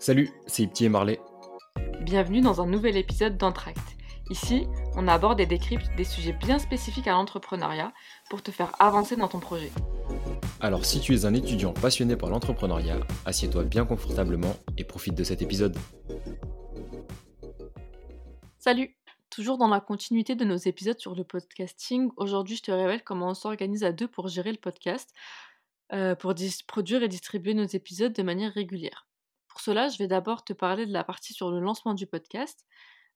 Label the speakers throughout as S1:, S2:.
S1: Salut, c'est Ipti et Marley.
S2: Bienvenue dans un nouvel épisode d'Entract. Ici, on aborde et décrypte des sujets bien spécifiques à l'entrepreneuriat pour te faire avancer dans ton projet.
S1: Alors si tu es un étudiant passionné par l'entrepreneuriat, assieds-toi bien confortablement et profite de cet épisode.
S2: Salut Toujours dans la continuité de nos épisodes sur le podcasting, aujourd'hui je te révèle comment on s'organise à deux pour gérer le podcast, euh, pour produire et distribuer nos épisodes de manière régulière. Pour cela, je vais d'abord te parler de la partie sur le lancement du podcast.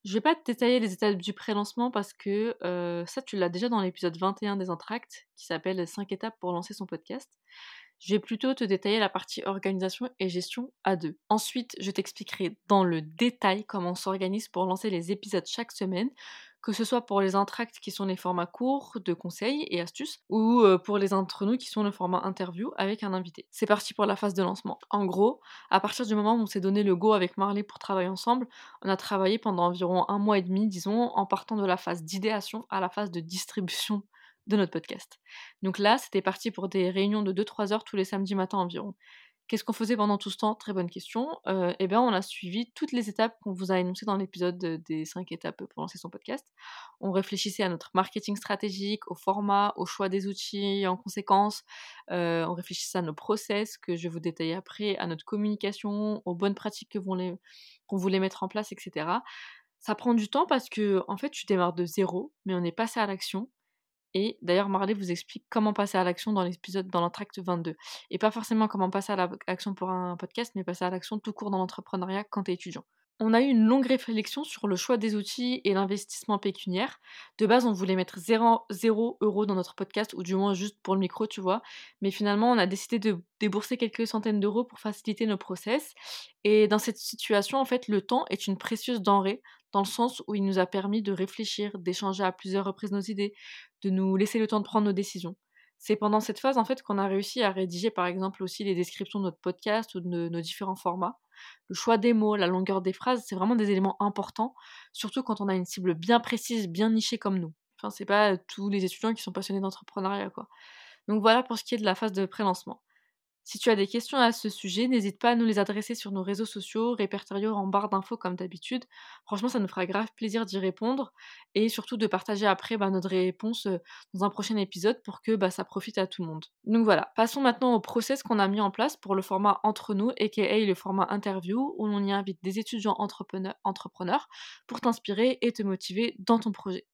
S2: Je vais pas te détailler les étapes du pré-lancement parce que euh, ça, tu l'as déjà dans l'épisode 21 des Entractes qui s'appelle 5 étapes pour lancer son podcast. Je vais plutôt te détailler la partie organisation et gestion à deux. Ensuite, je t'expliquerai dans le détail comment on s'organise pour lancer les épisodes chaque semaine, que ce soit pour les intracts qui sont les formats courts de conseils et astuces, ou euh, pour les entre nous qui sont le format interview avec un invité. C'est parti pour la phase de lancement. En gros, à partir du moment où on s'est donné le go avec Marley pour travailler ensemble, on a travaillé pendant environ un mois et demi, disons, en partant de la phase d'idéation à la phase de distribution de notre podcast. Donc là, c'était parti pour des réunions de 2-3 heures tous les samedis matins environ. Qu'est-ce qu'on faisait pendant tout ce temps? Très bonne question. Euh, eh bien, on a suivi toutes les étapes qu'on vous a énoncées dans l'épisode des 5 étapes pour lancer son podcast. On réfléchissait à notre marketing stratégique, au format, au choix des outils en conséquence. Euh, on réfléchissait à nos process que je vais vous détailler après, à notre communication, aux bonnes pratiques que qu'on voulait mettre en place, etc. Ça prend du temps parce que, en fait, tu démarres de zéro, mais on est passé à l'action. Et d'ailleurs, Marley vous explique comment passer à l'action dans l'épisode dans l'entracte 22. Et pas forcément comment passer à l'action pour un podcast, mais passer à l'action tout court dans l'entrepreneuriat quand tu es étudiant. On a eu une longue réflexion sur le choix des outils et l'investissement pécuniaire. De base, on voulait mettre 0, 0 euros dans notre podcast, ou du moins juste pour le micro, tu vois. Mais finalement, on a décidé de débourser quelques centaines d'euros pour faciliter nos process. Et dans cette situation, en fait, le temps est une précieuse denrée, dans le sens où il nous a permis de réfléchir, d'échanger à plusieurs reprises nos idées, de nous laisser le temps de prendre nos décisions. C'est pendant cette phase en fait qu'on a réussi à rédiger par exemple aussi les descriptions de notre podcast ou de nos différents formats. Le choix des mots, la longueur des phrases, c'est vraiment des éléments importants, surtout quand on a une cible bien précise, bien nichée comme nous. Enfin, c'est pas tous les étudiants qui sont passionnés d'entrepreneuriat quoi. Donc voilà pour ce qui est de la phase de pré-lancement. Si tu as des questions à ce sujet, n'hésite pas à nous les adresser sur nos réseaux sociaux, répertoriés en barre d'infos comme d'habitude. Franchement, ça nous fera grave plaisir d'y répondre et surtout de partager après bah, notre réponse dans un prochain épisode pour que bah, ça profite à tout le monde. Donc voilà, passons maintenant au process qu'on a mis en place pour le format entre nous, aka le format interview, où l'on y invite des étudiants entrepreneurs pour t'inspirer et te motiver dans ton projet.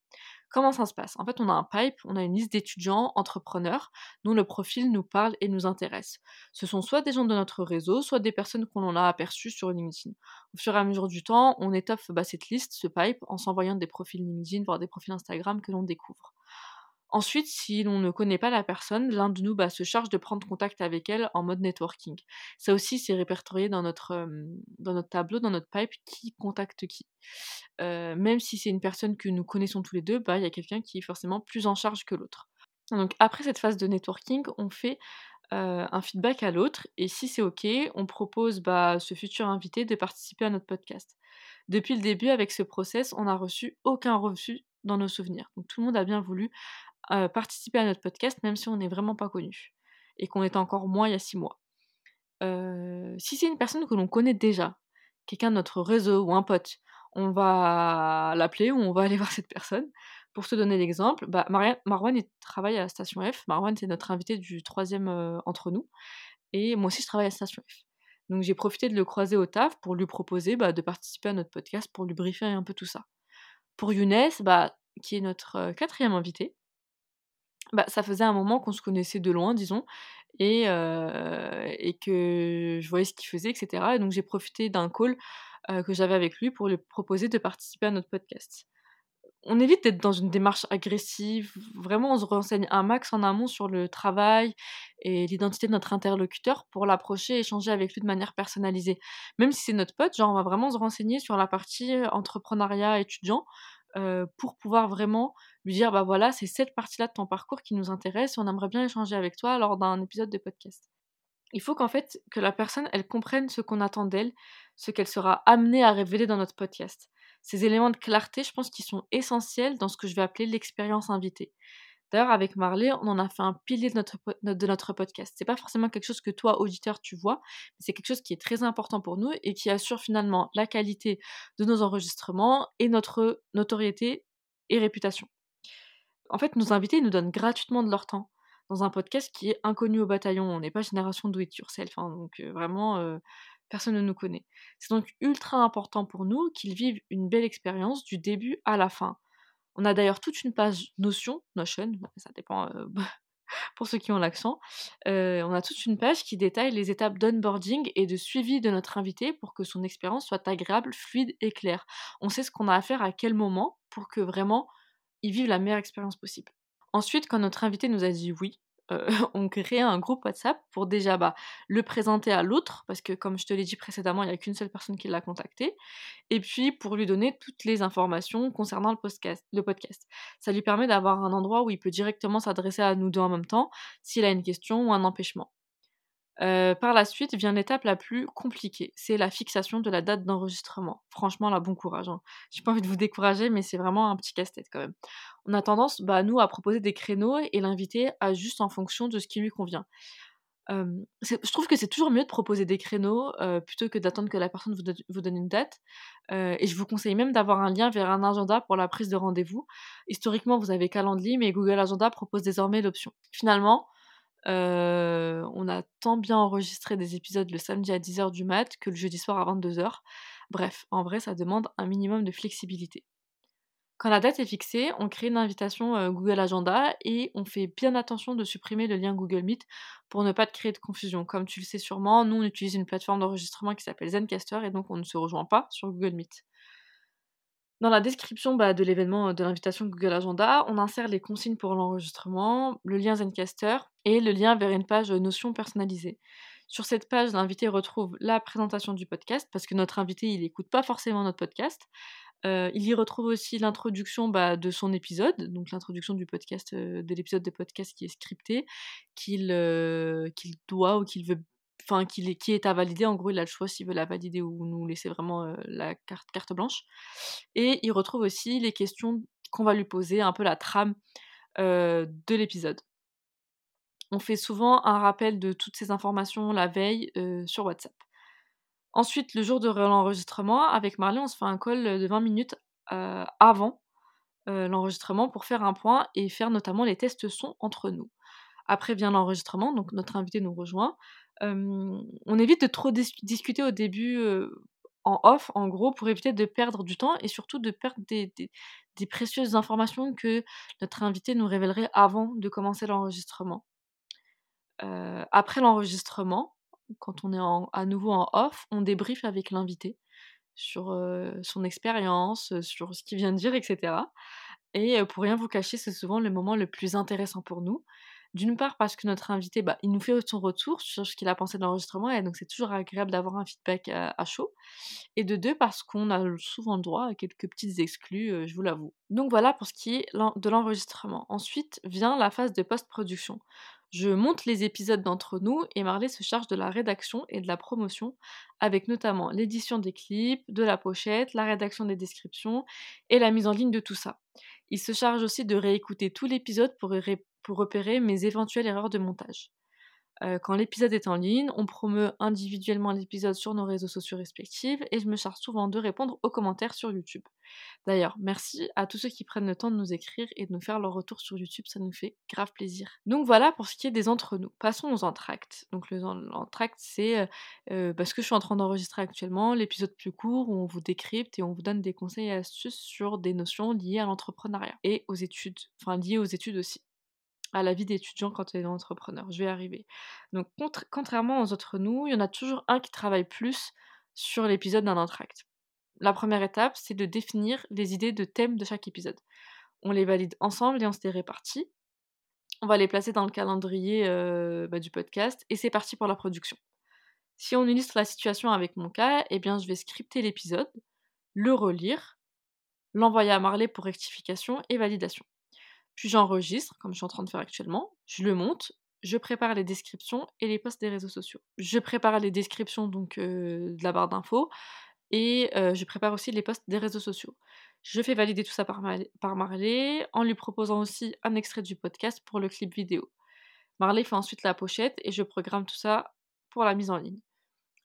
S2: Comment ça se passe? En fait, on a un pipe, on a une liste d'étudiants, entrepreneurs, dont le profil nous parle et nous intéresse. Ce sont soit des gens de notre réseau, soit des personnes qu'on a aperçues sur LinkedIn. Au fur et à mesure du temps, on étoffe bah, cette liste, ce pipe, en s'envoyant des profils LinkedIn, voire des profils Instagram que l'on découvre. Ensuite, si l'on ne connaît pas la personne, l'un de nous bah, se charge de prendre contact avec elle en mode networking. Ça aussi, c'est répertorié dans notre, dans notre tableau, dans notre pipe, qui contacte qui. même si c'est une personne que nous connaissons tous les deux, bah, il y a quelqu'un qui est forcément plus en charge que l'autre. Donc après cette phase de networking, on fait un feedback à l'autre et si c'est ok, on propose bah, ce futur invité de participer à notre podcast. Depuis le début, avec ce process, on n'a reçu aucun refus dans nos souvenirs. Donc tout le monde a bien voulu participer à notre podcast, même si on n'est vraiment pas connu et qu'on était encore moins il y a six mois. si c'est une personne que l'on connaît déjà, quelqu'un de notre réseau ou un pote, on va l'appeler ou on va aller voir cette personne. Pour te donner l'exemple, bah, Marwan il travaille à la station F. Marwan c'est notre invité du troisième entre nous. Et moi aussi je travaille à la station F. Donc j'ai profité de le croiser au taf pour lui proposer bah, de participer à notre podcast, pour lui briefer un peu tout ça. Pour Younes, bah, qui est notre quatrième invité, bah, ça faisait un moment qu'on se connaissait de loin, disons, et, et que je voyais ce qu'il faisait, etc. Et donc j'ai profité d'un call que j'avais avec lui pour lui proposer de participer à notre podcast. On évite d'être dans une démarche agressive, vraiment on se renseigne un max en amont sur le travail et l'identité de notre interlocuteur pour l'approcher et échanger avec lui de manière personnalisée. Même si c'est notre pote, genre on va vraiment se renseigner sur la partie entrepreneuriat étudiant pour pouvoir vraiment lui dire bah voilà, c'est cette partie-là de ton parcours qui nous intéresse et on aimerait bien échanger avec toi lors d'un épisode de podcast. Il faut qu'en fait que la personne elle comprenne ce qu'on attend d'elle, ce qu'elle sera amenée à révéler dans notre podcast. Ces éléments de clarté, je pense qu'ils sont essentiels dans ce que je vais appeler l'expérience invitée. D'ailleurs, avec Marley, on en a fait un pilier de notre, de notre podcast. C'est pas forcément quelque chose que toi, auditeur, tu vois, mais c'est quelque chose qui est très important pour nous et qui assure finalement la qualité de nos enregistrements et notre notoriété et réputation. En fait, nos invités nous donnent gratuitement de leur temps dans un podcast qui est inconnu au bataillon. On n'est pas génération do it yourself, hein, donc vraiment, personne ne nous connaît. C'est donc ultra important pour nous qu'ils vivent une belle expérience du début à la fin. On a d'ailleurs toute une page Notion, Notion, ça dépend pour ceux qui ont l'accent. on a toute une page qui détaille les étapes d'onboarding et de suivi de notre invité pour que son expérience soit agréable, fluide et claire. On sait ce qu'on a à faire à quel moment pour que vraiment ils vivent la meilleure expérience possible. Ensuite, quand notre invité nous a dit oui, euh, on crée un groupe WhatsApp pour déjà bah, le présenter à l'autre, parce que comme je te l'ai dit précédemment, il n'y a qu'une seule personne qui l'a contacté, et puis pour lui donner toutes les informations concernant le podcast. Le podcast. Ça lui permet d'avoir un endroit où il peut directement s'adresser à nous deux en même temps, s'il a une question ou un empêchement. Euh, par la suite vient l'étape la plus compliquée, c'est la fixation de la date d'enregistrement. Franchement, là, bon courage. Hein. J'ai pas envie de vous décourager, mais c'est vraiment un petit casse-tête quand même. On a tendance, bah, nous, à proposer des créneaux et l'inviter ajuste en fonction de ce qui lui convient. je trouve que c'est toujours mieux de proposer des créneaux plutôt que d'attendre que la personne vous, donne une date. Et je vous conseille même d'avoir un lien vers un agenda pour la prise de rendez-vous. Historiquement, vous avez Calendly, mais Google Agenda propose désormais l'option. Finalement, on a tant bien enregistré des épisodes le samedi à 10h du mat que le jeudi soir à 22h. Bref, en vrai, ça demande un minimum de flexibilité. Quand la date est fixée, on crée une invitation Google Agenda et on fait bien attention de supprimer le lien Google Meet pour ne pas créer de confusion. Comme tu le sais sûrement, nous on utilise une plateforme d'enregistrement qui s'appelle Zencaster et donc on ne se rejoint pas sur Google Meet. Dans la description bah, de l'événement de l'invitation Google Agenda, on insère les consignes pour l'enregistrement, le lien Zencaster et le lien vers une page Notion personnalisée. Sur cette page, l'invité retrouve la présentation du podcast, parce que notre invité, il n'écoute pas forcément notre podcast. il y retrouve aussi l'introduction bah, de son épisode, donc l'introduction du podcast, de l'épisode de podcast qui est scripté, qu'il qu'il doit ou qu'il veut enfin qui, est à valider. En gros, il a le choix s'il veut la valider ou nous laisser vraiment la carte, carte blanche. Et il retrouve aussi les questions qu'on va lui poser, un peu la trame de l'épisode. On fait souvent un rappel de toutes ces informations la veille sur WhatsApp. Ensuite, le jour de l'enregistrement, avec Marley, on se fait un call de 20 minutes avant l'enregistrement pour faire un point et faire notamment les tests son entre nous. Après vient l'enregistrement, donc notre invité nous rejoint on évite de trop discuter au début en off, en gros, pour éviter de perdre du temps et surtout de perdre des, précieuses informations que notre invité nous révélerait avant de commencer l'enregistrement. après l'enregistrement, quand on est à nouveau en off, on débriefe avec l'invité sur son expérience, sur ce qu'il vient de dire, etc. Et pour rien vous cacher, c'est souvent le moment le plus intéressant pour nous. D'une part parce que notre invité, bah, il nous fait son retour sur ce qu'il a pensé de l'enregistrement et donc c'est toujours agréable d'avoir un feedback à, chaud. Et de deux parce qu'on a souvent droit à quelques petites exclus, je vous l'avoue. Donc voilà pour ce qui est de l'enregistrement. Ensuite vient la phase de post-production. Je monte les épisodes d'entre nous et Marley se charge de la rédaction et de la promotion, avec notamment l'édition des clips, de la pochette, la rédaction des descriptions et la mise en ligne de tout ça. Il se charge aussi de réécouter tout l'épisode pour, pour repérer mes éventuelles erreurs de montage. Euh, quand l'épisode est en ligne, on promeut individuellement l'épisode sur nos réseaux sociaux respectifs et je me charge souvent de répondre aux commentaires sur YouTube. D'ailleurs, merci à tous ceux qui prennent le temps de nous écrire et de nous faire leur retour sur YouTube, ça nous fait grave plaisir. Donc voilà pour ce qui est des entre nous. Passons aux entractes. Donc l'entracte, c'est parce euh, euh, bah, que je suis en train d'enregistrer actuellement, l'épisode plus court où on vous décrypte et on vous donne des conseils et astuces sur des notions liées à l'entrepreneuriat et aux études, enfin liées aux études aussi à la vie d'étudiant quand tu es entrepreneur. Je vais arriver. Donc, contrairement aux autres nous, il y en a toujours un qui travaille plus sur l'épisode d'un entracte. La première étape, c'est de définir les idées de thème de chaque épisode. On les valide ensemble et on se les répartit. On va les placer dans le calendrier euh, bah, du podcast et c'est parti pour la production. Si on illustre la situation avec mon cas, eh bien je vais scripter l'épisode, le relire, l'envoyer à Marley pour rectification et validation. Puis j'enregistre, comme je suis en train de faire actuellement, je le monte, je prépare les descriptions et les posts des réseaux sociaux. Je prépare les descriptions donc de la barre d'infos et je prépare aussi les posts des réseaux sociaux. Je fais valider tout ça par, par Marley en lui proposant aussi un extrait du podcast pour le clip vidéo. Marley fait ensuite la pochette et je programme tout ça pour la mise en ligne.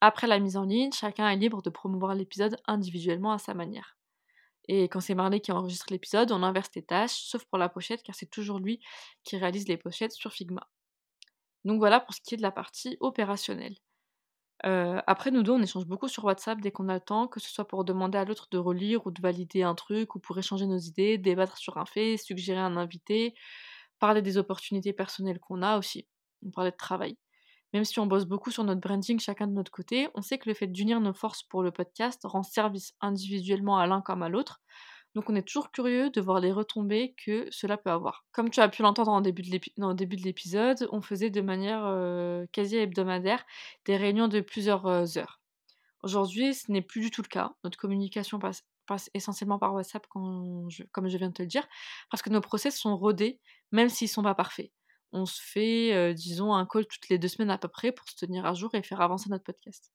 S2: Après la mise en ligne, chacun est libre de promouvoir l'épisode individuellement à sa manière. Et quand c'est Marley qui enregistre l'épisode, on inverse les tâches, sauf pour la pochette, car c'est toujours lui qui réalise les pochettes sur Figma. Donc voilà pour ce qui est de la partie opérationnelle. Euh, après, nous deux, on échange beaucoup sur WhatsApp dès qu'on a le temps, que ce soit pour demander à l'autre de relire ou de valider un truc, ou pour échanger nos idées, débattre sur un fait, suggérer un invité, parler des opportunités personnelles qu'on a aussi. On parlait de travail. Même si on bosse beaucoup sur notre branding chacun de notre côté, on sait que le fait d'unir nos forces pour le podcast rend service individuellement à l'un comme à l'autre. Donc on est toujours curieux de voir les retombées que cela peut avoir. Comme tu as pu l'entendre en début de l'épisode, on faisait de manière euh, quasi hebdomadaire des réunions de plusieurs euh, heures. Aujourd'hui, ce n'est plus du tout le cas. Notre communication passe, essentiellement par WhatsApp, comme je viens de te le dire, parce que nos process sont rodés, même s'ils ne sont pas parfaits on se fait, disons, un call toutes les deux semaines à peu près pour se tenir à jour et faire avancer notre podcast.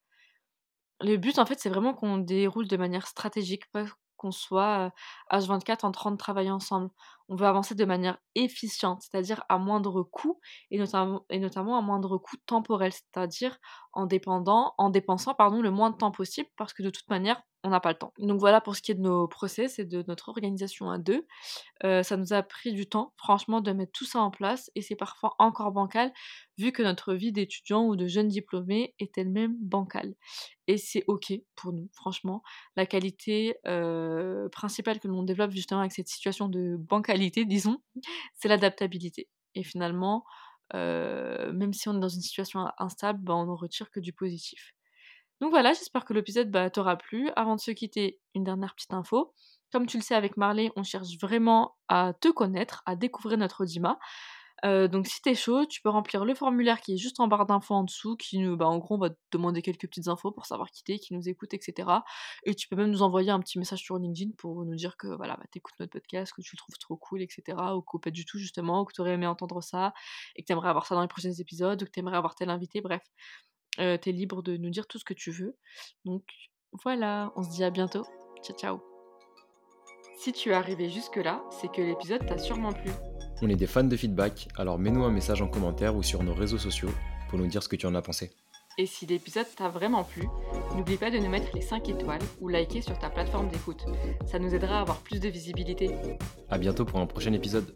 S2: Le but, en fait, c'est vraiment qu'on déroule de manière stratégique, pas qu'on soit H24 en train de travailler ensemble. On veut avancer de manière efficiente, c'est-à-dire à moindre coût, et notamment, et notamment à moindre coût temporel, c'est-à-dire en, dépensant le moins de temps possible, parce que de toute manière, on n'a pas le temps. Donc voilà pour ce qui est de nos process et de notre organisation à deux. ça nous a pris du temps, franchement, de mettre tout ça en place, et c'est parfois encore bancal, vu que notre vie d'étudiant ou de jeune diplômé est elle-même bancale. Et c'est ok pour nous, franchement. La qualité principale que l'on développe justement avec cette situation de bancalité, disons, c'est l'adaptabilité. Et finalement, même si on est dans une situation instable, bah, on n'en retire que du positif. Donc voilà, j'espère que l'épisode bah, t'aura plu. Avant de se quitter, une dernière petite info. Comme tu le sais avec Marley, on cherche vraiment à te connaître, à découvrir notre Dima. Euh, donc si t'es chaud, tu peux remplir le formulaire qui est juste en barre d'infos en dessous, qui nous, bah, en gros, va te demander quelques petites infos pour savoir qui t'es, qui nous écoute, etc. Et tu peux même nous envoyer un petit message sur LinkedIn pour nous dire que voilà, bah, t'écoutes notre podcast, que tu le trouves trop cool, etc. Ou qu'au pas du tout justement, ou que t'aurais aimé entendre ça, et que t'aimerais avoir ça dans les prochains épisodes, ou que t'aimerais avoir tel invité, bref. Euh, t'es libre de nous dire tout ce que tu veux. Donc voilà, on se dit à bientôt. Ciao ciao. Si tu es arrivé jusque-là, c'est que l'épisode t'a sûrement plu.
S1: On est des fans de feedback, alors mets-nous un message en commentaire ou sur nos réseaux sociaux pour nous dire ce que tu en as pensé.
S2: Et si l'épisode t'a vraiment plu, n'oublie pas de nous mettre les 5 étoiles ou liker sur ta plateforme d'écoute. Ça nous aidera à avoir plus de visibilité.
S1: A bientôt pour un prochain épisode.